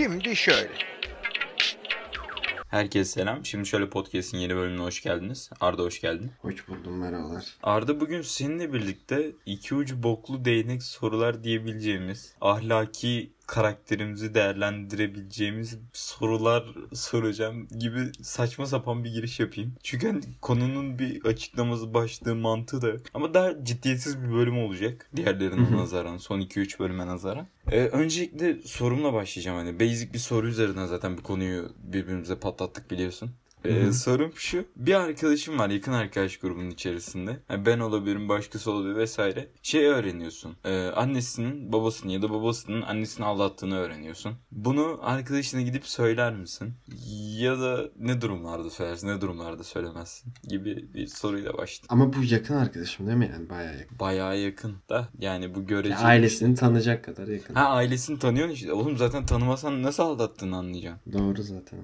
Şimdi şöyle. Herkese selam. Şimdi şöyle podcast'in yeni bölümüne hoş geldiniz. Arda hoş geldin. Hoş buldum merhabalar. Arda bugün seninle birlikte iki ucu boklu değnek sorular diyebileceğimiz, ahlaki karakterimizi değerlendirebileceğimiz sorular soracağım gibi saçma sapan bir giriş yapayım. Çünkü hani konunun bir açıklaması başlığı mantığı da yok. Ama daha ciddiyetsiz bir bölüm olacak. Diğerlerine nazaran son 2-3 bölüme nazaran. Ee, öncelikle sorumla başlayacağım. Hani basic bir soru üzerinden zaten bir konuyu birbirimize patlattık biliyorsun. Ee, sorum şu. Bir arkadaşım var yakın arkadaş grubunun içerisinde. Yani ben olabilirim başkası olabilir vesaire. Şey öğreniyorsun. Ee, annesinin babasının ya da babasının annesini aldattığını öğreniyorsun. Bunu arkadaşına gidip söyler misin? Ya da ne durumlarda söylersin ne durumlarda söylemezsin gibi bir soruyla başladım. Ama bu yakın arkadaşım değil mi yani bayağı yakın. Bayağı yakın da yani bu göreceli. Ya ailesini tanıyacak kadar yakın. Ha ailesini tanıyorsun işte. Oğlum zaten tanımasan nasıl aldattığını anlayacaksın. Doğru zaten.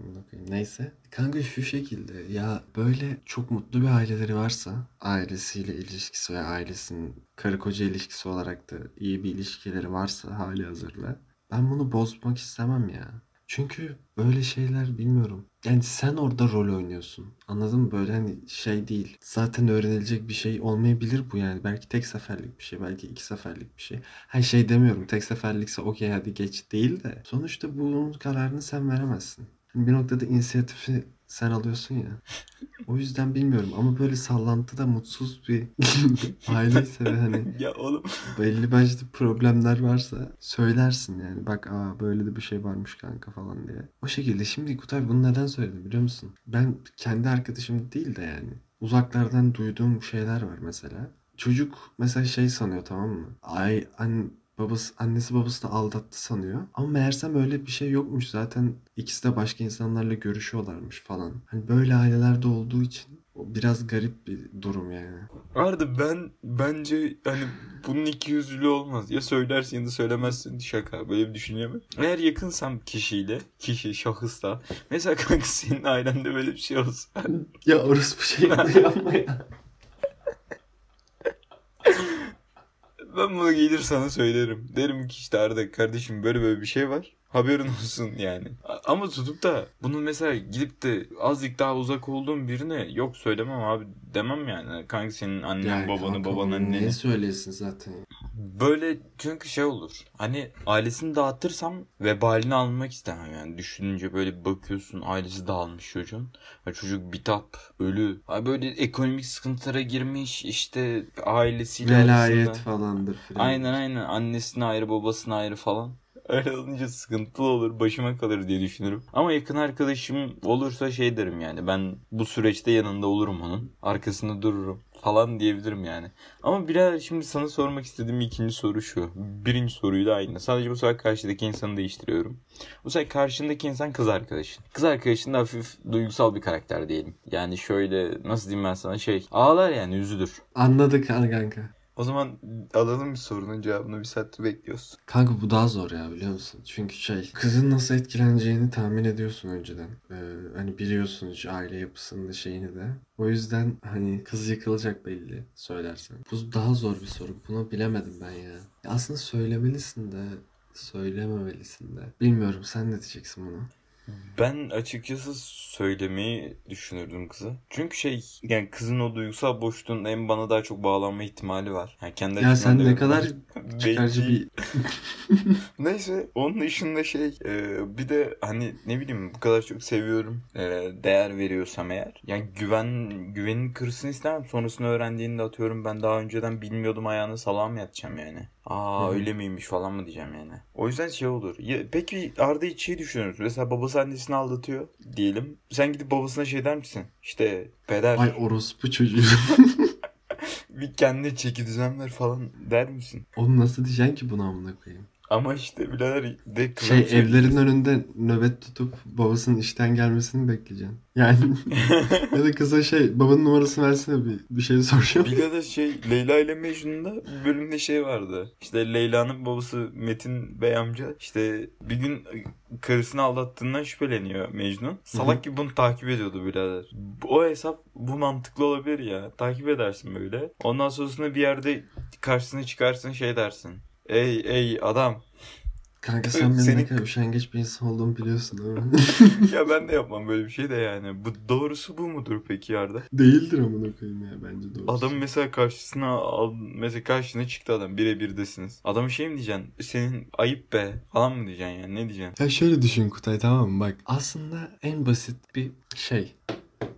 Neyse. Kanka şu şekilde ya böyle çok mutlu bir aileleri varsa ailesiyle ilişkisi ve ailesinin karı koca ilişkisi olarak da iyi bir ilişkileri varsa hali hazırla. Ben bunu bozmak istemem ya. Çünkü böyle şeyler bilmiyorum. Yani sen orada rol oynuyorsun. Anladın mı? Böyle hani şey değil. Zaten öğrenilecek bir şey olmayabilir bu yani. Belki tek seferlik bir şey. Belki iki seferlik bir şey. Her şey demiyorum. Tek seferlikse okey hadi geç değil de. Sonuçta bunun kararını sen veremezsin. Bir noktada inisiyatifi sen alıyorsun ya. O yüzden bilmiyorum ama böyle sallantıda mutsuz bir aileyse ve hani Ya oğlum belli başlı problemler varsa söylersin yani. Bak aa böyle de bir şey varmış kanka falan diye. O şekilde şimdi Kutay bunu neden söyledim biliyor musun? Ben kendi arkadaşım değil de yani uzaklardan duyduğum şeyler var mesela. Çocuk mesela şey sanıyor tamam mı? Ay an babası annesi babasını aldattı sanıyor. Ama meğersem öyle bir şey yokmuş. Zaten ikisi de başka insanlarla görüşüyorlarmış falan. Hani böyle ailelerde olduğu için o biraz garip bir durum yani. Arda ben bence hani bunun iki yüzlülüğü olmaz. Ya söylersin ya da söylemezsin şaka. Böyle bir düşünce mi? Eğer yakınsam kişiyle, kişi, şahısla. Mesela kanka senin ailende böyle bir şey olsa. Ya bir şey yapma ya. Ben bunu gelir sana söylerim. Derim ki işte Arda kardeşim böyle böyle bir şey var. Haberin olsun yani. Ama tutup da bunu mesela gidip de azıcık daha uzak olduğum birine yok söylemem abi demem yani. Kanka senin annen Yani babanı kanka baban anneni. Niye söylesin zaten? Böyle çünkü şey olur. Hani ailesini dağıtırsam vebalini almak istemem yani. Düşününce böyle bakıyorsun ailesi dağılmış çocuğun. Ya çocuk bitap, ölü. Ha böyle ekonomik sıkıntılara girmiş işte ailesiyle Velayet arasında. falandır filan. Aynen aynen. Annesine ayrı babasına ayrı falan. Öyle olunca sıkıntılı olur. Başıma kalır diye düşünürüm. Ama yakın arkadaşım olursa şey derim yani. Ben bu süreçte yanında olurum onun. Arkasında dururum falan diyebilirim yani. Ama biraz şimdi sana sormak istediğim ikinci soru şu. Birinci soruyu da aynı. Sadece bu sefer karşıdaki insanı değiştiriyorum. Bu sefer karşındaki insan kız arkadaşın. Kız arkadaşın da hafif duygusal bir karakter diyelim. Yani şöyle nasıl diyeyim ben sana şey. Ağlar yani üzülür. Anladık kanka. O zaman alalım bir sorunun cevabını bir saattir bekliyoruz. Kanka bu daha zor ya biliyor musun? Çünkü şey kızın nasıl etkileneceğini tahmin ediyorsun önceden. Ee, hani biliyorsun hiç aile yapısını da şeyini de. O yüzden hani kız yıkılacak belli söylersen. Bu daha zor bir soru. Bunu bilemedim ben ya aslında söylemelisin de söylememelisin de. Bilmiyorum sen ne diyeceksin buna? Ben açıkçası söylemeyi düşünürdüm kıza. Çünkü şey yani kızın o duygusal boşluğunda en bana daha çok bağlanma ihtimali var. Yani kendi Ya sen ne kadar çıkarcı bir Neyse onun dışında şey e, bir de hani ne bileyim bu kadar çok seviyorum e, değer veriyorsam eğer yani güven güvenin kırsın istemem sonrasını öğrendiğinde atıyorum ben daha önceden bilmiyordum ayağına salam yatacağım yani. Aa Hı hı. öyle miymiş falan mı diyeceğim yani. O yüzden şey olur. Ya, peki Arda hiç şey düşünüyoruz. Mesela babası annesini aldatıyor diyelim. Sen gidip babasına şey der misin? İşte peder ay orospu çocuğu. bir kendine çeki düzen ver falan der misin? Oğlum nasıl diyeceksin ki buna amına koyayım? Ama işte birader de Şey şey evlerin önünde nöbet tutup babasının işten gelmesini bekleyeceksin. Yani ya da kıza şey babanın numarasını versene bir, bir şey soracağım. Bir de şey Leyla ile Mecnun'da bölümde şey vardı. İşte Leyla'nın babası Metin Bey amca işte bir gün karısını aldattığından şüpheleniyor Mecnun. Salak gibi bunu takip ediyordu birader. O hesap bu mantıklı olabilir ya. Takip edersin böyle. Ondan sonrasında bir yerde karşısına çıkarsın şey dersin. Ey ey adam Kanka sen benim Senin- ne kadar üşengeç bir insan olduğumu biliyorsun değil mi? ya ben de yapmam böyle bir şey de yani. Bu doğrusu bu mudur peki Yarda? Değildir amına koyayım ya bence doğrusu. Adam mesela karşısına al, mesela karşına çıktı adam birebirdesiniz. Adamı şey mi diyeceksin? Senin ayıp be falan mı diyeceksin yani ne diyeceksin? Ya şöyle düşün Kutay tamam mı? Bak aslında en basit bir şey.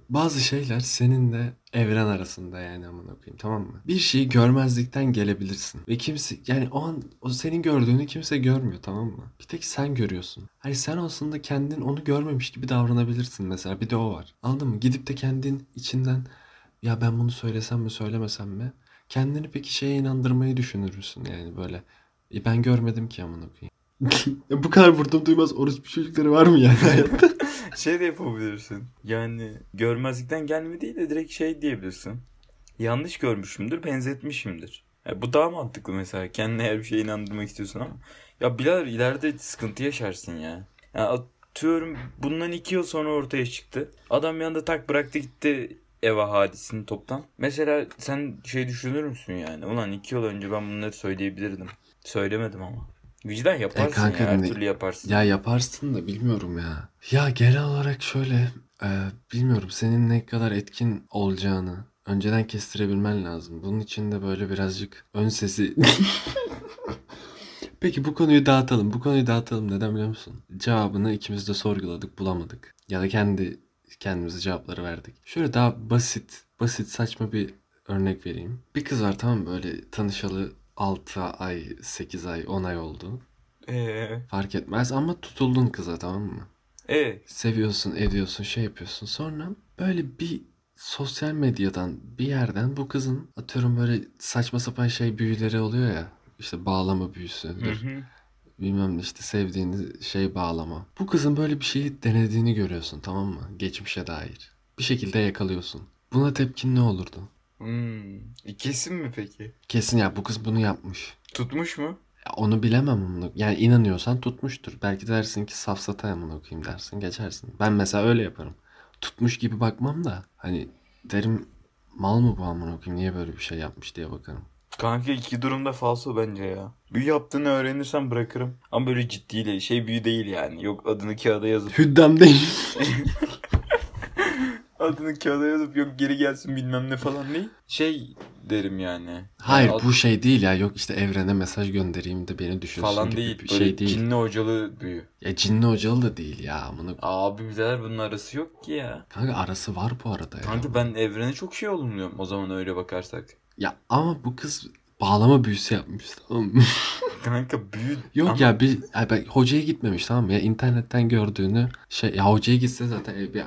Bazı şeyler seninle evren arasında yani amına koyayım tamam mı? Bir şeyi görmezlikten gelebilirsin. Ve kimse yani o an o senin gördüğünü kimse görmüyor tamam mı? Bir tek sen görüyorsun. Hani sen aslında kendin onu görmemiş gibi davranabilirsin mesela. Bir de o var. Anladın mı? Gidip de kendin içinden ya ben bunu söylesem mi söylemesem mi? Kendini peki şeye inandırmayı düşünürsün yani böyle. E ben görmedim ki amına koyayım. Bu kadar vurdum duymaz orospu çocukları var mı yani hayatta? Şey de yapabilirsin. Yani görmezlikten gelme değil de direkt şey diyebilirsin. Yanlış görmüşümdür, benzetmişimdir. Ya bu daha mantıklı mesela. Kendine her bir şeye inandırmak istiyorsun ama. Ya birader ileride sıkıntı yaşarsın ya. Ya atıyorum bundan iki yıl sonra ortaya çıktı. Adam bir anda tak bıraktı gitti Eva hadisini toptan. Mesela sen şey düşünür müsün yani? Ulan iki yıl önce ben bunları söyleyebilirdim. Söylemedim ama. Vicdan yaparsın kanka ya. Her türlü yaparsın. ya yaparsın da bilmiyorum ya. Ya genel olarak şöyle e, bilmiyorum senin ne kadar etkin olacağını önceden kestirebilmen lazım. Bunun için de böyle birazcık ön sesi... Peki bu konuyu dağıtalım. Bu konuyu dağıtalım. Neden biliyor musun? Cevabını ikimiz de sorguladık, bulamadık. Ya da kendi kendimize cevapları verdik. Şöyle daha basit, basit saçma bir örnek vereyim. Bir kız var tamam mı? Böyle tanışalı 6 ay, 8 ay, 10 ay oldu. Eee? Fark etmez ama tutuldun kıza tamam mı? E Seviyorsun, ediyorsun, şey yapıyorsun. Sonra böyle bir sosyal medyadan bir yerden bu kızın atıyorum böyle saçma sapan şey büyüleri oluyor ya. İşte bağlama büyüsüdür. Hı hı. Bilmem işte sevdiğini şey bağlama. Bu kızın böyle bir şeyi denediğini görüyorsun tamam mı? Geçmişe dair. Bir şekilde yakalıyorsun. Buna tepkin ne olurdu? Hmm. Kesin mi peki? Kesin ya bu kız bunu yapmış. Tutmuş mu? Ya onu bilemem onu. Yani inanıyorsan tutmuştur. Belki dersin ki safsata amına okuyayım dersin geçersin. Ben mesela öyle yaparım. Tutmuş gibi bakmam da hani derim mal mı bu amına okuyayım niye böyle bir şey yapmış diye bakarım. Kanka iki durumda falso bence ya. Büyü yaptığını öğrenirsen bırakırım. Ama böyle ciddiyle şey büyü değil yani. Yok adını kağıda yazıp Hüddam değil. adını kağıda yazıp yok geri gelsin bilmem ne falan değil. Şey derim yani. Hayır Yani bu şey değil ya yok işte evrene mesaj göndereyim de beni düşünsün falan gibi değil. bir şey değil. cinli hocalı büyü. Ya cinli hocalı da değil ya amına. Abi birader bunun arası yok ki ya. Kanka arası var bu arada ya. Kanka ben evrene çok şey olumluyorum o zaman öyle bakarsak. Ya ama bu kız bağlama büyüsü yapmış tamam mı? Kanka büyü... Yok Ama- ya bir ya ben hocaya gitmemiş tamam mı? Ya internetten gördüğünü şey ya hocaya gitse zaten bir,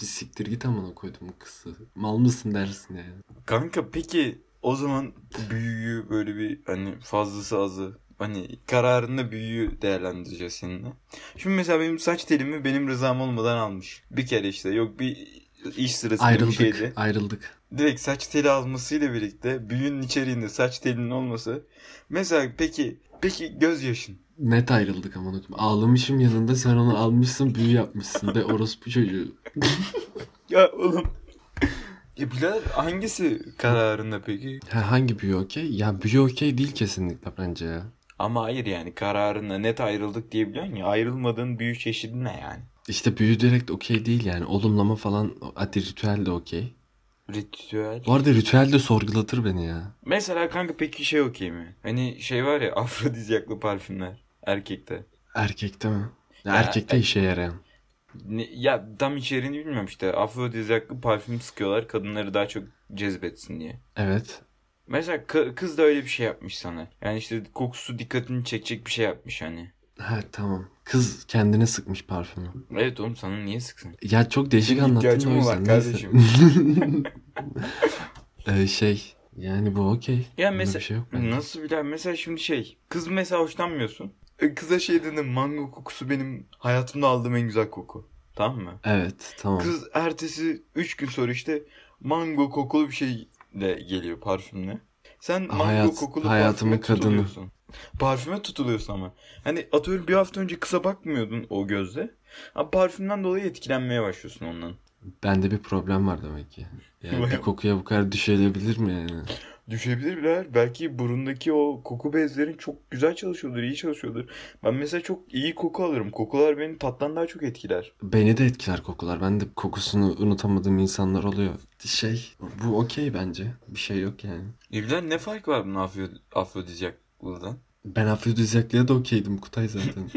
bir siktir git amına koydum kızı. Mal mısın dersin yani. Kanka peki o zaman büyüyü böyle bir hani fazlası azı hani kararında büyüyü değerlendireceğiz seninle. Şimdi mesela benim saç telimi benim rızam olmadan almış. Bir kere işte yok bir iş sırasında bir Ayrıldık şeydi. ayrıldık. Direkt saç teli almasıyla birlikte büyünün içeriğinde saç telinin olması. Mesela peki peki gözyaşın. Net ayrıldık amına koyayım. Ağlamışım yanında sen onu almışsın büyü yapmışsın be orospu çocuğu. Ya oğlum. Ya birader hangisi kararında peki? Ha, hangi büyü okey? Ya büyü okey değil kesinlikle bence ya. Ama hayır yani kararında net ayrıldık diyebiliyorsun ya ayrılmadığın büyü çeşidi ne yani? İşte büyü direkt okey değil yani. Olumlama falan hadi ritüel de okey. Ritüel. Bu arada ritüel de sorgulatır beni ya. Mesela kanka peki şey okey mi? Hani şey var ya afrodizyaklı parfümler erkekte. Erkekte mi? Ya Ya, erkekte e- işe yarayan. Ne, ya tam içeriğini bilmiyorum işte. Afrodizyaklı parfüm sıkıyorlar kadınları daha çok cezbetsin diye. Evet. Mesela kı- kız da öyle bir şey yapmış sana. Yani işte kokusu dikkatini çekecek bir şey yapmış hani. Ha tamam. Kız kendine sıkmış parfümü. Evet oğlum sana niye sıksın? Ya çok değişik Senin anlattın o yüzden. var kardeşim? Ee, şey yani bu okey. Ya Bunda mesela bir şey yok bence. nasıl bilen mesela şimdi şey kız mesela hoşlanmıyorsun. Kıza şey dedin mango kokusu benim hayatımda aldığım en güzel koku. Tamam mı? Evet tamam. Kız ertesi 3 gün sonra işte mango kokulu bir şeyle geliyor parfümle. Sen mango Hayat- kokulu parfüme kadını. tutuluyorsun. Parfüme tutuluyorsun ama. Hani atıyorum bir hafta önce kıza bakmıyordun o gözle. Ama parfümden dolayı etkilenmeye başlıyorsun ondan. Bende bir problem var demek ki. Yani bir kokuya bu kadar düşebilir mi yani? Düşebilir birader. Belki burundaki o koku bezlerin çok güzel çalışıyordur, iyi çalışıyordur. Ben mesela çok iyi koku alırım. Kokular beni tattan daha çok etkiler. Beni de etkiler kokular. Ben de kokusunu unutamadığım insanlar oluyor. Şey, bu okey bence. Bir şey yok yani. İbrahim ne fark var bunun afro, afrodizyaklığından? Ben afrodizyaklığa da okeydim Kutay zaten.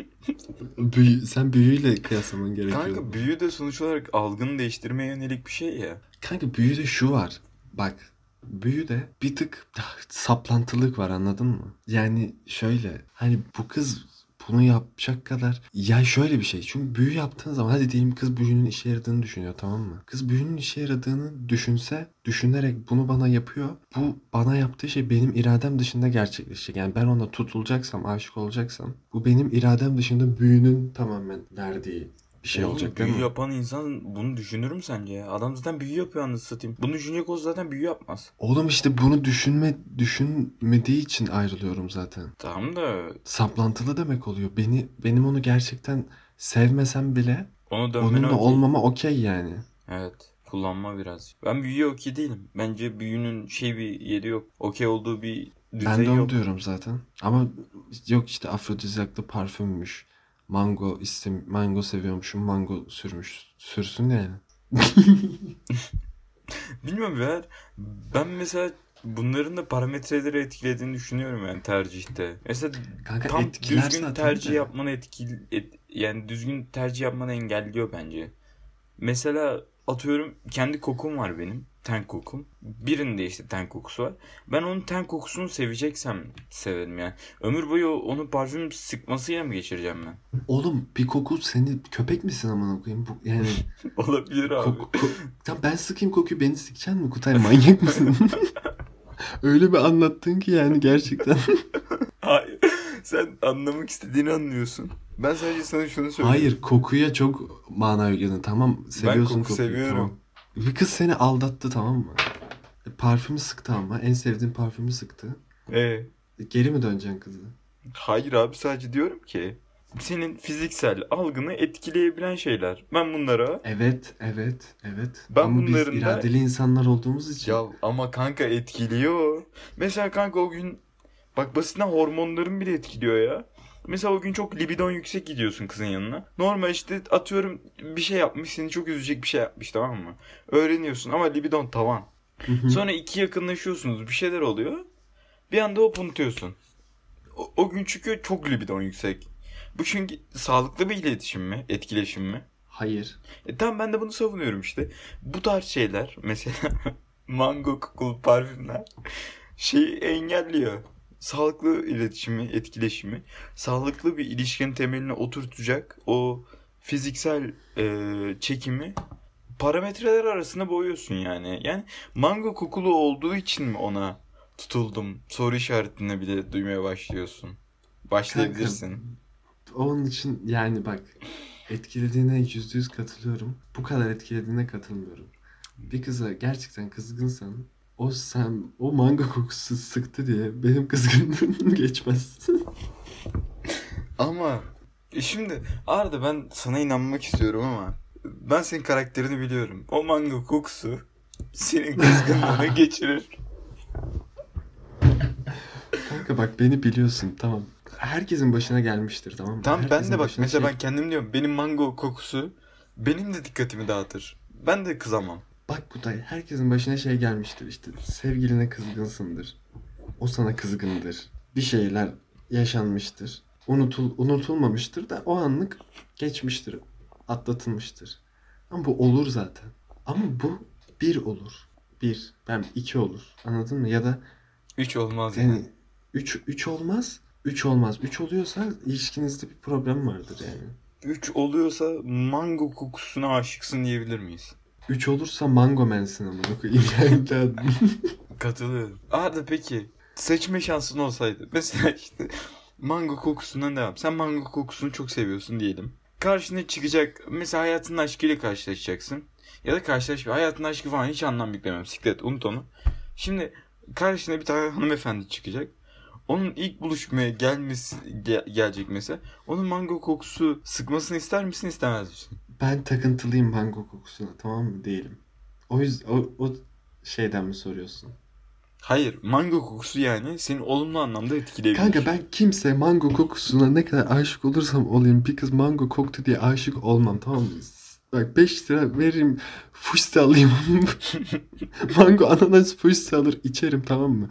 Büyü, sen büyüyle kıyaslaman gerekiyor. Kanka büyü de sonuç olarak algını değiştirmeye yönelik bir şey ya. Kanka büyüde şu var. Bak büyüde bir tık saplantılık var anladın mı? Yani şöyle hani bu kız bunu yapacak kadar ya şöyle bir şey. Çünkü büyü yaptığın zaman hadi diyelim kız büyünün işe yaradığını düşünüyor tamam mı? Kız büyünün işe yaradığını düşünse düşünerek bunu bana yapıyor. Bu bana yaptığı şey benim iradem dışında gerçekleşecek. Yani ben ona tutulacaksam, aşık olacaksam bu benim iradem dışında büyünün tamamen verdiği şey Oğlum, olacak değil büyü mi? yapan insan bunu düşünür mü sence ya? Adam zaten büyü yapıyor anasını satayım. Bunu düşünecek olsa zaten büyü yapmaz. Oğlum işte bunu düşünme düşünmediği için ayrılıyorum zaten. Tamam da Saplantılı demek oluyor. Beni benim onu gerçekten sevmesem bile onu onunla okey. olmama okey yani. Evet. Kullanma biraz. Ben büyüye okey değilim. Bence büyünün şey bir yeri yok. Okey olduğu bir düzey ben de onu yok. diyorum zaten. Ama yok işte afrodizyaklı parfümmüş. Mango istem mango seviyormuşum. Mango sürmüş. Sürsün yani. Bilmiyorum ya. Ben mesela bunların da parametreleri etkilediğini düşünüyorum yani tercihte. Mesela Kanka tam düzgün tercih de. yapmanı etkil et- yani düzgün tercih yapmanı engelliyor bence. Mesela atıyorum kendi kokum var benim. Ten kokum. Birinde işte ten kokusu var. Ben onun ten kokusunu seveceksem severim yani. Ömür boyu onun parfüm sıkmasıyla mı geçireceğim ben? Oğlum bir koku seni köpek misin amına koyayım? Bu, yani Olabilir abi. koku, ko- Tamam ben sıkayım kokuyu beni sikeceksin mi Kutay manyak mısın? Öyle bir anlattın ki yani gerçekten. Hayır. Sen anlamak istediğini anlıyorsun. Ben sadece sana şunu söylüyorum. Hayır kokuya çok mana yükledin tamam seviyorsun koku kokuyu seviyorum. tamam. Bir kız seni aldattı tamam mı? E, Parfümü sıktı ama en sevdiğin parfümü sıktı. Ee, Geri mi döneceksin kızı? hayır abi sadece diyorum ki senin fiziksel algını etkileyebilen şeyler. Ben bunlara Evet evet evet. Ben ama bunların biz da- iradeli insanlar olduğumuz için. ya ama kanka etkiliyor. Mesela kanka o gün bak basitinden hormonların bile etkiliyor ya. Mesela o gün çok libidon yüksek gidiyorsun kızın yanına. Normal işte atıyorum bir şey yapmış seni çok üzecek bir şey yapmış tamam mı? Öğreniyorsun ama libidon tavan. Sonra iki yakınlaşıyorsunuz bir şeyler oluyor. Bir anda hop unutuyorsun. O, o gün çünkü çok libidon yüksek. Bu çünkü sağlıklı bir iletişim mi? Etkileşim mi? Hayır. E tamam ben de bunu savunuyorum işte. Bu tarz şeyler mesela mango kokulu parfümler şeyi engelliyor. Sağlıklı iletişimi, etkileşimi, sağlıklı bir ilişkinin temeline oturtacak o fiziksel e, çekimi parametreler arasında boyuyorsun yani. Yani mango kokulu olduğu için mi ona tutuldum soru işaretine bile duymaya başlıyorsun. Başlayabilirsin. Onun için yani bak etkilediğine yüzde yüz katılıyorum. Bu kadar etkilediğine katılmıyorum. Bir kıza gerçekten kızgınsan o sen o manga kokusu sıktı diye benim kızgınlığım geçmez. Ama e şimdi Arda ben sana inanmak istiyorum ama ben senin karakterini biliyorum. O mango kokusu senin kızgınlığını geçirir. Kanka bak beni biliyorsun tamam. Herkesin başına gelmiştir tamam mı? Tamam ben Herkesin de bak mesela şey- ben kendim diyorum benim mango kokusu benim de dikkatimi dağıtır. Ben de kızamam. Bak Kutay herkesin başına şey gelmiştir işte sevgiline kızgınsındır. O sana kızgındır. Bir şeyler yaşanmıştır. Unutul, unutulmamıştır da o anlık geçmiştir. Atlatılmıştır. Ama bu olur zaten. Ama bu bir olur. Bir. Ben iki olur. Anladın mı? Ya da Üç olmaz yani yani. üç, üç olmaz. Üç olmaz. Üç oluyorsa ilişkinizde bir problem vardır yani. Üç oluyorsa mango kokusuna aşıksın diyebilir miyiz? Üç olursa mango mensin amına koyayım. Katılıyorum. Arda peki seçme şansın olsaydı. Mesela işte mango kokusundan devam. Sen mango kokusunu çok seviyorsun diyelim. Karşına çıkacak mesela hayatının aşkıyla karşılaşacaksın. Ya da karşılaşma. Hayatın aşkı falan hiç anlam yüklemem. Siklet unut onu. Şimdi karşına bir tane hanımefendi çıkacak. Onun ilk buluşmaya gelmesi ge- gelecek mesela. Onun mango kokusu sıkmasını ister misin istemez misin? Ben takıntılıyım mango kokusuna tamam mı? Değilim. O yüzden o, o şeyden mi soruyorsun? Hayır mango kokusu yani seni olumlu anlamda etkileyebilir. Kanka ben kimse mango kokusuna ne kadar aşık olursam olayım bir kız mango koktu diye aşık olmam tamam mı? Bak 5 lira veririm fuşte alayım. mango ananas fuşte alır içerim tamam mı?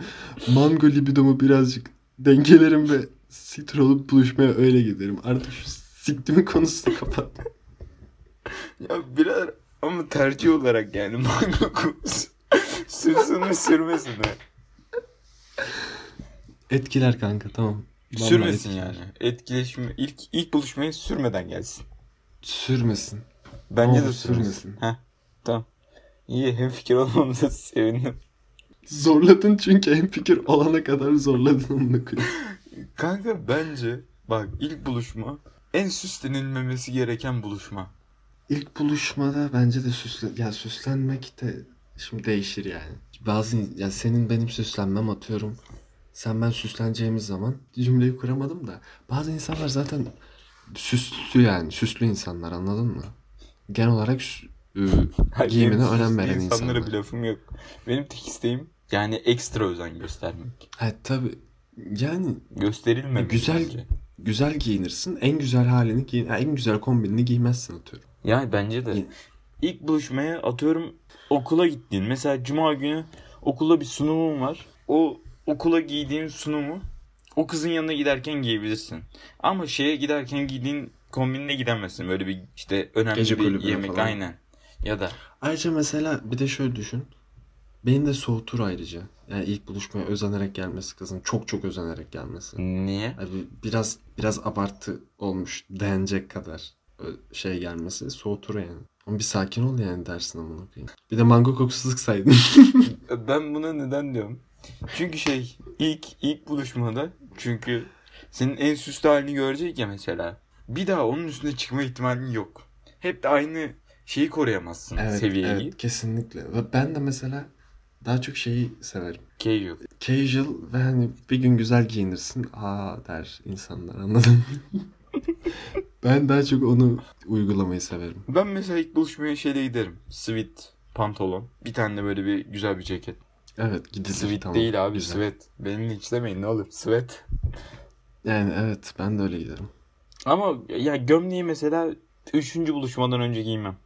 Mango libidomu birazcık dengelerim ve sitir olup buluşmaya öyle giderim. Artık şu siktimin konusunu kapat. Ya birader ama tercih olarak yani kokusu. Sürsün mü sürmesin mi? Etkiler kanka tamam. Vallahi Sürmesin etkiler. yani. Etkileşme ilk ilk buluşmaya sürmeden gelsin. Sürmesin. Bence Olur, de sürmesin. sürmesin. Heh, tamam. İyi hem fikir olmamıza sevindim. Zorladın çünkü en fikir olana kadar zorladın onu. Kanka bence bak ilk buluşma en süslenilmemesi gereken buluşma. İlk buluşmada bence de süsle ya süslenmek de şimdi değişir yani. Bazı ya senin benim süslenmem atıyorum. Sen ben süsleneceğimiz zaman cümleyi kuramadım da bazı insanlar zaten süslü yani süslü insanlar anladın mı? Genel olarak Hayır, giyimine önem veren insanlara insanlar. bir lafım yok. Benim tek isteğim yani ekstra özen göstermek. Ha tabii yani Gösterilmemeli Güzel- bence. güzel giyinirsin. En güzel halini giyin, en güzel kombinini giymezsin atıyorum. Yani bence de. İlk buluşmaya atıyorum okula gittiğin. Mesela cuma günü okulda bir sunumum var. O okula giydiğin sunumu o kızın yanına giderken giyebilirsin. Ama şeye giderken giydiğin kombinle gidemezsin. Böyle bir işte önemli Gece bir yemek falan. aynen. Ya da Ayrıca mesela bir de şöyle düşün. Beni de soğutur ayrıca. Yani ilk buluşmaya özenerek gelmesi kızın. Çok çok özenerek gelmesi. niye? Abi biraz biraz abartı olmuş denecek kadar şey gelmesi soğutur yani. Ama bir sakin ol yani dersin amına koyayım. Bir de mango kokusu sıksaydın. Ben buna neden diyorum? Çünkü şey ilk ilk buluşmada çünkü senin en süslü halini görecek ya mesela. Bir daha onun üstüne çıkma ihtimalin yok. Hep de aynı şeyi koruyamazsın evet, seviyeyi. evet kesinlikle. Ve ben de mesela daha çok şeyi severim. Casual. Casual ve hani bir gün güzel giyinirsin. Aa der insanlar anladın mı? ben daha çok onu uygulamayı severim. Ben mesela ilk buluşmaya şeyle giderim. Sweat pantolon. Bir tane de böyle bir güzel bir ceket. Evet gidilir Sweat tamam. değil abi güzel. sweat. Beni hiç demeyin ne olur sweat. Yani evet ben de öyle giderim. Ama ya gömleği mesela üçüncü buluşmadan önce giymem.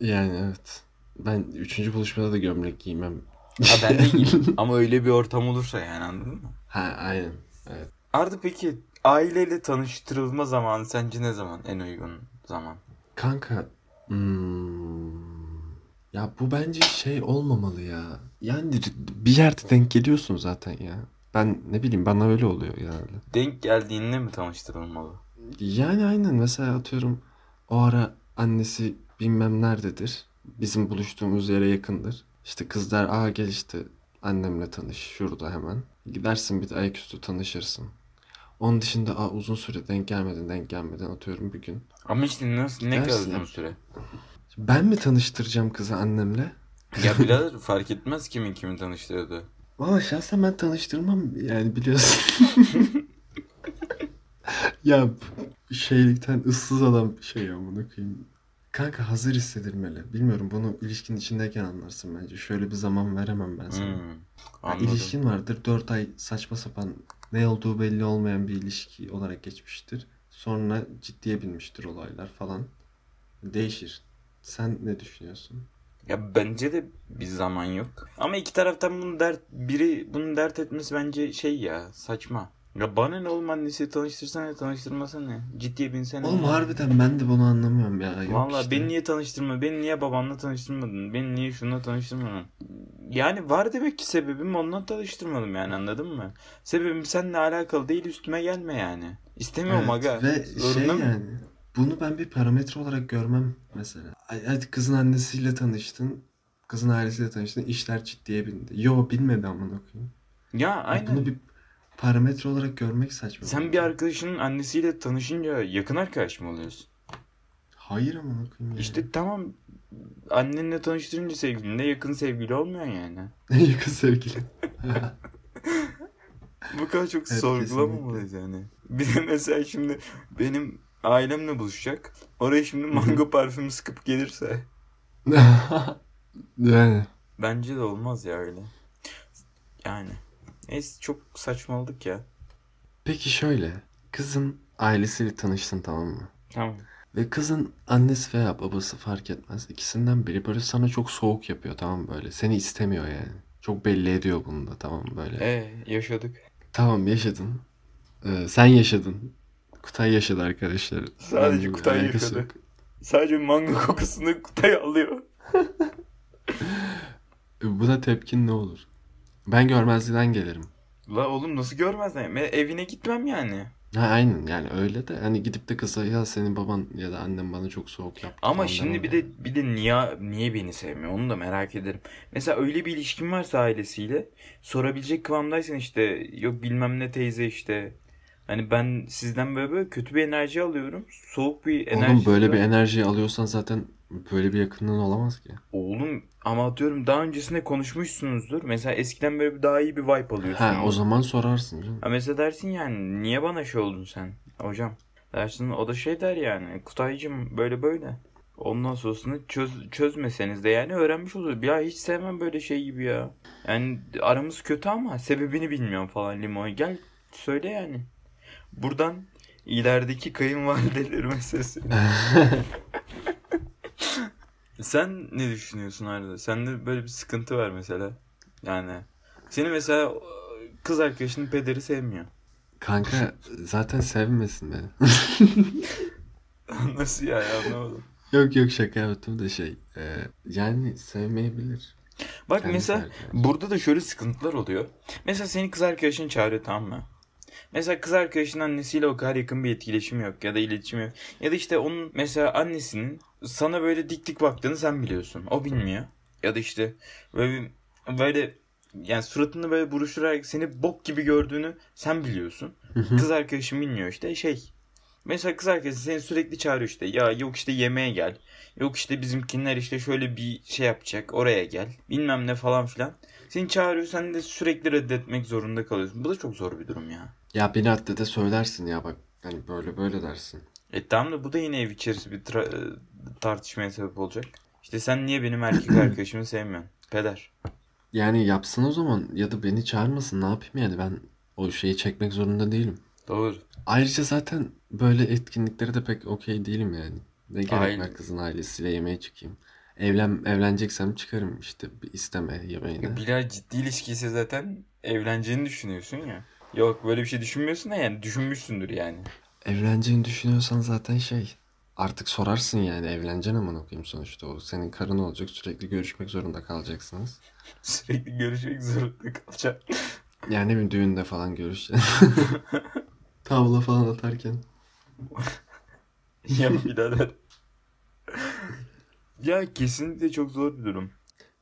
Yani evet. Ben üçüncü buluşmada da gömlek giymem. Ha ben de giymem. Ama öyle bir ortam olursa yani anladın mı? Ha aynen. Evet. Arda peki aileyle tanıştırılma zamanı sence ne zaman en uygun zaman? Kanka hmm, ya bu bence şey olmamalı ya. Yani bir yerde denk geliyorsun zaten ya. Ben ne bileyim bana öyle oluyor genelde. Denk geldiğinde mi tanıştırılmalı? Yani aynen mesela atıyorum o ara annesi bilmem nerededir. Bizim buluştuğumuz yere yakındır. İşte kız der aa gel işte annemle tanış şurada hemen. Gidersin bir de ayaküstü tanışırsın. Onun dışında aa uzun süre denk gelmeden denk gelmeden atıyorum bir gün. Ama işte nasıl ne kadar uzun ya. süre? Ben mi tanıştıracağım kızı annemle? Ya birader fark etmez kimin kimi tanıştırdığı. Valla şahsen ben tanıştırmam yani biliyorsun. ya şeylikten ıssız adam şey amına koyayım. Kanka hazır hissedilmeli. Bilmiyorum bunu ilişkinin içindeyken anlarsın bence. Şöyle bir zaman veremem ben sana. Hmm, Ya anladım. İlişkin vardır. 4 ay saçma sapan ne olduğu belli olmayan bir ilişki olarak geçmiştir. Sonra ciddiye binmiştir olaylar falan. Değişir. Sen ne düşünüyorsun? Ya bence de bir zaman yok. Ama iki taraftan bunu dert biri bunu dert etmesi bence şey ya saçma. Ya bana ne oğlum annesi tanıştırsana tanıştırmasana ne? Ciddiye binsene. Oğlum ya. harbiden ben de bunu anlamıyorum ya. Yok Valla işte. beni niye tanıştırma? Beni niye babamla tanıştırmadın? Beni niye şununla tanıştırmadın? Yani var demek ki sebebim onunla tanıştırmadım yani anladın mı? Sebebim seninle alakalı değil üstüme gelme yani. İstemiyorum Evet, aga. Ve şey Zorunda mı? yani bunu ben bir parametre olarak görmem mesela. Hadi kızın annesiyle tanıştın. Kızın ailesiyle tanıştın. işler ciddiye bindi. Yo bilmedi amına koyayım. Ya aynen. Bunu bir parametre olarak görmek saçma. Sen bir arkadaşının annesiyle tanışınca yakın arkadaş mı oluyorsun? Hayır amına koyayım ya. İşte tamam annenle tanıştırınca sevgilinle yakın sevgili olmuyor yani. Yakın sevgili. Bu kadar çok Evet, sorgulamalıyız yani. Bir de mesela şimdi benim ailemle buluşacak. Oraya şimdi mango parfümü sıkıp gelirse. yani. Bence de olmaz ya öyle. Yani. Neyse çok saçmaladık ya. Peki şöyle. Kızın ailesiyle tanıştın tamam mı? Tamam. Ve kızın annesi veya babası fark etmez. İkisinden biri böyle sana çok soğuk yapıyor tamam böyle. Seni istemiyor yani. Çok belli ediyor bunu da tamam böyle. Ee yaşadık. Tamam yaşadın. Ee, sen yaşadın. Kutay yaşadı arkadaşlar. Sadece Benimle Kutay yaşadı. yok. Sadece mango kokusunu Kutay alıyor. Buna tepkin ne olur? Ben görmezlikten gelirim. La oğlum nasıl görmezden? Ben evine gitmem yani. Ha aynen yani öyle de hani gidip de kıza ya senin baban ya da annen bana çok soğuk yaptı Ama falan şimdi demem bir yani. de bir de niye niye beni sevmiyor onu da merak ederim. Mesela öyle bir ilişkin varsa ailesiyle sorabilecek kıvamdaysan işte yok bilmem ne teyze işte hani ben sizden böyle böyle kötü bir enerji alıyorum. Soğuk bir enerji. Oğlum böyle bir enerjiyi alıyorsan zaten böyle bir yakınlığın olamaz ki. Oğlum ama atıyorum daha öncesinde konuşmuşsunuzdur. Mesela eskiden böyle bir daha iyi bir vibe alıyorsun. Ha o zaman sorarsın canım. Ha mesela dersin yani niye bana şey oldun sen hocam? Dersin o da şey der yani Kutaycığım böyle böyle. Ondan sonrasını çöz, çözmeseniz de yani öğrenmiş olur. Ya hiç sevmem böyle şey gibi ya. Yani aramız kötü ama sebebini bilmiyorum falan limon. Gel söyle yani. Buradan ilerideki kayınvalidelerime sesleniyorum. Sen ne düşünüyorsun Arda? Sende böyle bir sıkıntı var mesela. Yani seni mesela kız arkadaşının pederi sevmiyor. Kanka zaten sevmesin beni. Nasıl ya anlamadım. Yok yok şaka yaptım da şey. e, yani sevmeyebilir. Bak Kendi mesela tercihi. burada da şöyle sıkıntılar oluyor. Mesela seni kız arkadaşın çağırıyor tamam mı? Mesela kız arkadaşının annesiyle o kadar yakın bir etkileşim yok ya da iletişim yok. Ya da işte onun mesela annesinin sana böyle dik dik baktığını sen biliyorsun. O bilmiyor. Ya da işte böyle böyle yani suratını böyle buruşturarak seni bok gibi gördüğünü sen biliyorsun. Kız arkadaşın bilmiyor işte şey. Mesela kız arkadaşın seni sürekli çağırıyor işte. Ya yok işte yemeğe gel. Yok işte bizimkinler işte şöyle bir şey yapacak. Oraya gel. Bilmem ne falan filan. Seni çağırıyor sen de sürekli reddetmek zorunda kalıyorsun. Bu da çok zor bir durum ya. Ya bir raddede söylersin ya bak. Hani böyle böyle dersin. E tamam da bu da yine ev içerisi bir tra- e, tartışmaya sebep olacak. İşte sen niye benim erkek arkadaşımı sevmiyorsun? Peder. Yani yapsın o zaman ya da beni çağırmasın ne yapayım yani ben o şeyi çekmek zorunda değilim. Doğru. Ayrıca zaten böyle etkinliklere de pek okey değilim yani. Ne gerek Aynen. var kızın ailesiyle yemeğe çıkayım. Evlen evleneceksem çıkarım işte bir isteme yemeğine. Bilal ciddi ilişkiyse zaten evleneceğini düşünüyorsun ya. Yok böyle bir şey düşünmüyorsun da yani düşünmüşsündür yani. Evleneceğini düşünüyorsan zaten şey artık sorarsın yani evleneceksin aman okuyayım sonuçta o senin karın olacak sürekli görüşmek zorunda kalacaksınız. Sürekli görüşmek zorunda kalacak. Yani ne bileyim düğünde falan görüşeceksin. Tavla falan atarken. ya birader. ya kesinlikle çok zor bir durum.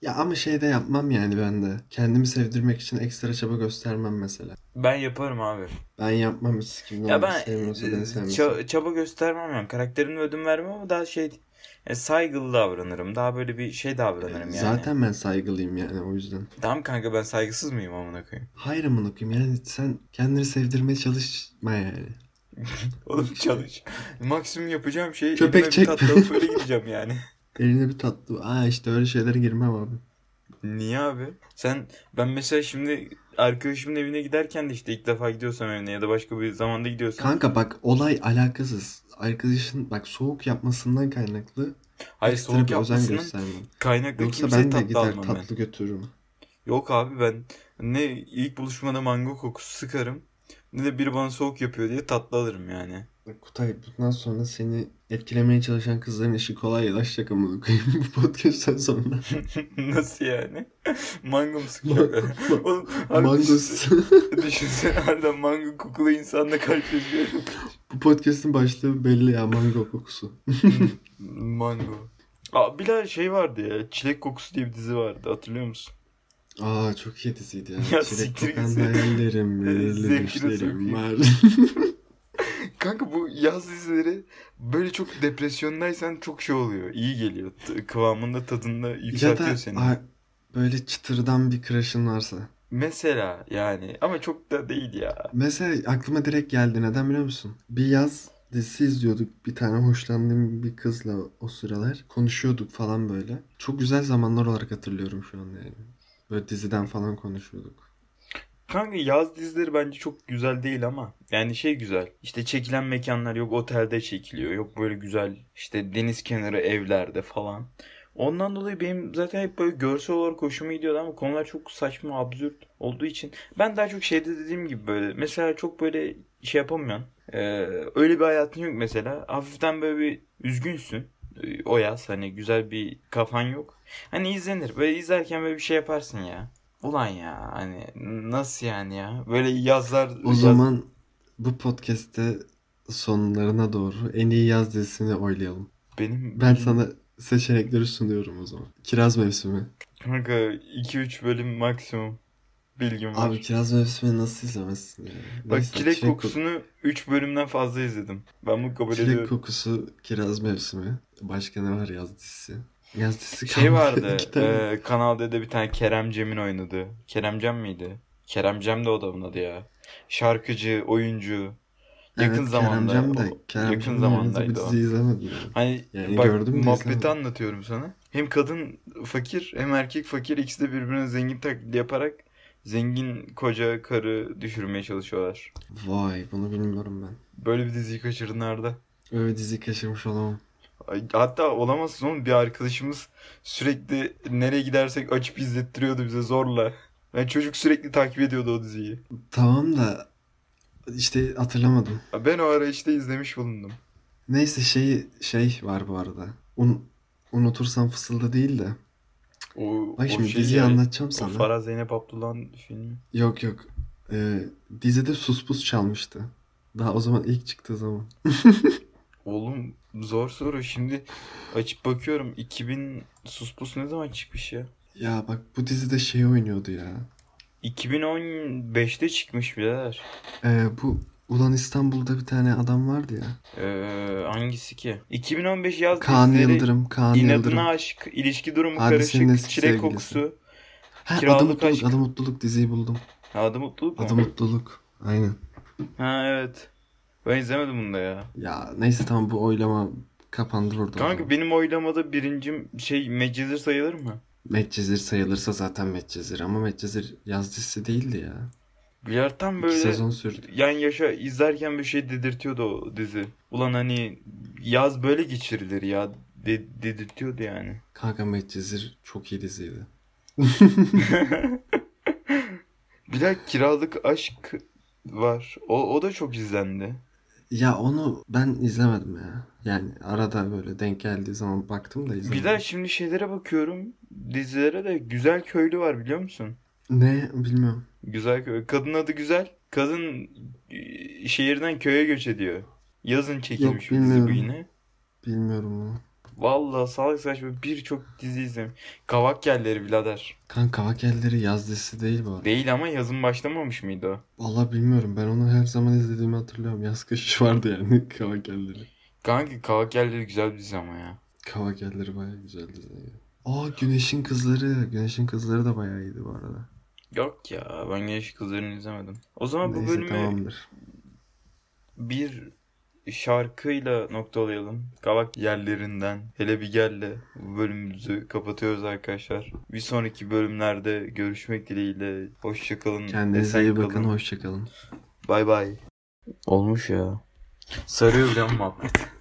Ya ama şey de yapmam yani ben de. Kendimi sevdirmek için ekstra çaba göstermem mesela. Ben yaparım abi. Ben yapmam hiç kim Ya ben sevmiyorsa e, beni sevmesin. ça- çaba göstermem yani. Karakterime ödün vermem ama daha şey e, saygılı davranırım. Daha böyle bir şey davranırım yani. Zaten ben saygılıyım yani o yüzden. Tamam kanka ben saygısız mıyım amına koyayım? Hayır amına koyayım yani sen kendini sevdirmeye çalışma yani. Oğlum çalış. Maksimum yapacağım şey Köpek elime bir çek. tatlı alıp öyle gideceğim yani. Eline bir tatlı. Aa işte öyle şeylere girmem abi. Niye abi? Sen ben mesela şimdi arkadaşımın evine giderken de işte ilk defa gidiyorsam evine ya da başka bir zamanda gidiyorsam. Kanka bak olay alakasız. Arkadaşın bak soğuk yapmasından kaynaklı Hayır soğuk bir göstermem. kaynaklı Yoksa kimseye ben de tatlı gider almam ben. tatlı götürürüm. Yok abi ben ne ilk buluşmada mango kokusu sıkarım ne de biri bana soğuk yapıyor diye tatlı alırım yani. Kutay bundan sonra seni etkilemeye çalışan kızların işi kolay yalaşacak amına koyayım bu podcast'ten sonra. Nasıl yani? mango mu? Oğlum abi Mangos. düşünsene, harbiden mango kokulu insanla karşılaşıyorum. bu podcast'in başlığı belli ya mango kokusu. mango. Aa, bir de şey vardı ya Çilek Kokusu diye bir dizi vardı hatırlıyor musun? Aa çok iyi diziydi ya. Ya Çilek kokan hayallerim, sokayım. var. Kanka bu yaz dizileri böyle çok depresyondaysan çok şey oluyor. iyi geliyor. Kıvamında tadında ya yükseltiyor da seni. böyle çıtırdan bir crush'ın varsa. Mesela yani ama çok da değil ya. Mesela aklıma direkt geldi. Neden biliyor musun? Bir yaz dizisi izliyorduk. Bir tane hoşlandığım bir kızla o sıralar. Konuşuyorduk falan böyle. Çok güzel zamanlar olarak hatırlıyorum şu an yani. Böyle diziden falan konuşuyorduk. Kanka yaz dizileri bence çok güzel değil ama yani şey güzel. İşte çekilen mekanlar yok otelde çekiliyor. Yok böyle güzel işte deniz kenarı evlerde falan. Ondan dolayı benim zaten hep böyle görsel olarak hoşuma gidiyordu ama konular çok saçma, absürt olduğu için ben daha çok şeyde dediğim gibi böyle mesela çok böyle şey yapamıyorsun. Ee, öyle bir hayatın yok mesela. Hafiften böyle bir üzgünsün. Ee, O yaz hani güzel bir kafan yok. Hani izlenir. Böyle izlerken böyle bir şey yaparsın ya. Ulan ya hani nasıl yani ya? Böyle yazlar O yaz- zaman bu podcast'te sonlarına doğru en iyi yaz dizisini oylayalım. benim Ben sana seçenekleri sunuyorum o zaman. Kiraz Mevsimi. kanka 2-3 bölüm maksimum bilgim var. Abi Kiraz Mevsimi nasıl izlemezsin ya? Bak Neyse, çilek, ko- kokusunu 3 bölümden fazla izledim. Ben bunu kabul Çilek ediyorum. kokusu Kiraz Mevsimi. Başka ne var yaz dizisi? Dizisi Şey vardı. E, Kanal D'de bir tane Kerem Cem'in oynadığı. Kerem Cem miydi? Kerem Cem de bunun adı ya. Şarkıcı, oyuncu. Yakın Evet, zamanda. Kerem Cem de, Kerem yakın Cem'in zamandaydı bir o. dizi izlemedim yani. Hani Yani bak gördüm muhabbeti izlemedim. anlatıyorum sana. Hem kadın fakir hem erkek fakir ikisi de birbirine zengin taklidi yaparak zengin koca karı düşürmeye çalışıyorlar. Vay bunu bilmiyorum ben. Böyle bir diziyi kaçırdın Arda. Öyle dizi kaçırmış olamam. Hatta olamazsın oğlum bir arkadaşımız sürekli nereye gidersek açıp izlettiriyordu bize zorla. Ben çocuk sürekli takip ediyordu o diziyi. Tamam da işte hatırlamadım. Ben o ara işte izlemiş bulundum. Neyse şey şey var bu arada. Un, unutursam fısılda değil de. O, Bak o şimdi şey diziyi yani, anlatacağım O sana. Farah Zeynep Abdullah'ın filmi. Yok yok. Ee, dizide Sus Pus çalmıştı. Daha o zaman ilk çıktığı zaman. Oğlum zor soru. Şimdi açıp bakıyorum 2000 Sus Pus ne zaman çıkmış ya? Ya bak bu dizide şey oynuyordu ya. 2015'te çıkmış birader. Ee, bu Ulan İstanbul'da bir tane adam vardı ya. Ee, hangisi ki? 2015 yaz Kaan dizileri Yıldırım, Kaan Yıldırım. İnadına aşk, ilişki durumu Hadisenin karışık, çilek sevgilisi. kokusu. Ha, Kiralık Adı Mutluluk, Aşk. Adı Mutluluk diziyi buldum. Ha, Adı mutluluk mu? Adı Mutluluk. Aynen. Ha evet. Ben izlemedim bunu da ya. Ya neyse tamam bu oylama kapandır orada. Kanka benim oylamada birincim şey Medcezir sayılır mı? Medcezir sayılırsa zaten Medcezir ama Medcezir yaz dizisi değildi ya. Birer tam İki böyle sezon sürdü. yan yaşa izlerken bir şey dedirtiyordu o dizi. Ulan hani yaz böyle geçirilir ya de, dedirtiyordu yani. Kanka Medcezir çok iyi diziydi. Bir de kiralık aşk var. O, o da çok izlendi. Ya onu ben izlemedim ya. Yani arada böyle denk geldiği zaman baktım da izlemedim. Bir de şimdi şeylere bakıyorum. Dizilere de Güzel Köylü var biliyor musun? Ne bilmiyorum. Güzel köy. Kadın adı Güzel. Kadın e, şehirden köye göç ediyor. Yazın çekilmiş Yok, bir dizi bu yine. Bilmiyorum bunu. Vallahi salak saçma birçok dizi izledim. Kavak Yerleri birader. Kanka Kavak Elleri yaz dizisi değil bu. Değil ama yazın başlamamış mıydı o? Vallahi bilmiyorum. Ben onu her zaman izlediğimi hatırlıyorum. Yaz kış vardı yani Kavak Elleri. Kanka Kavak Yerleri güzel bir dizi ama ya. Kavak Elleri bayağı güzel dizi. Aa Güneşin Kızları. Güneşin Kızları da bayağı iyiydi bu arada. Yok ya ben Genç Kızlarını izlemedim. O zaman bu Neyse bölümü tamamdır. bir şarkıyla noktalayalım. Kavak yerlerinden hele bir gelle bu bölümümüzü kapatıyoruz arkadaşlar. Bir sonraki bölümlerde görüşmek dileğiyle. Hoşçakalın. Kendinize iyi bakın. Hoşçakalın. Bay bay. Olmuş ya. Sarıyor bile muhabbet.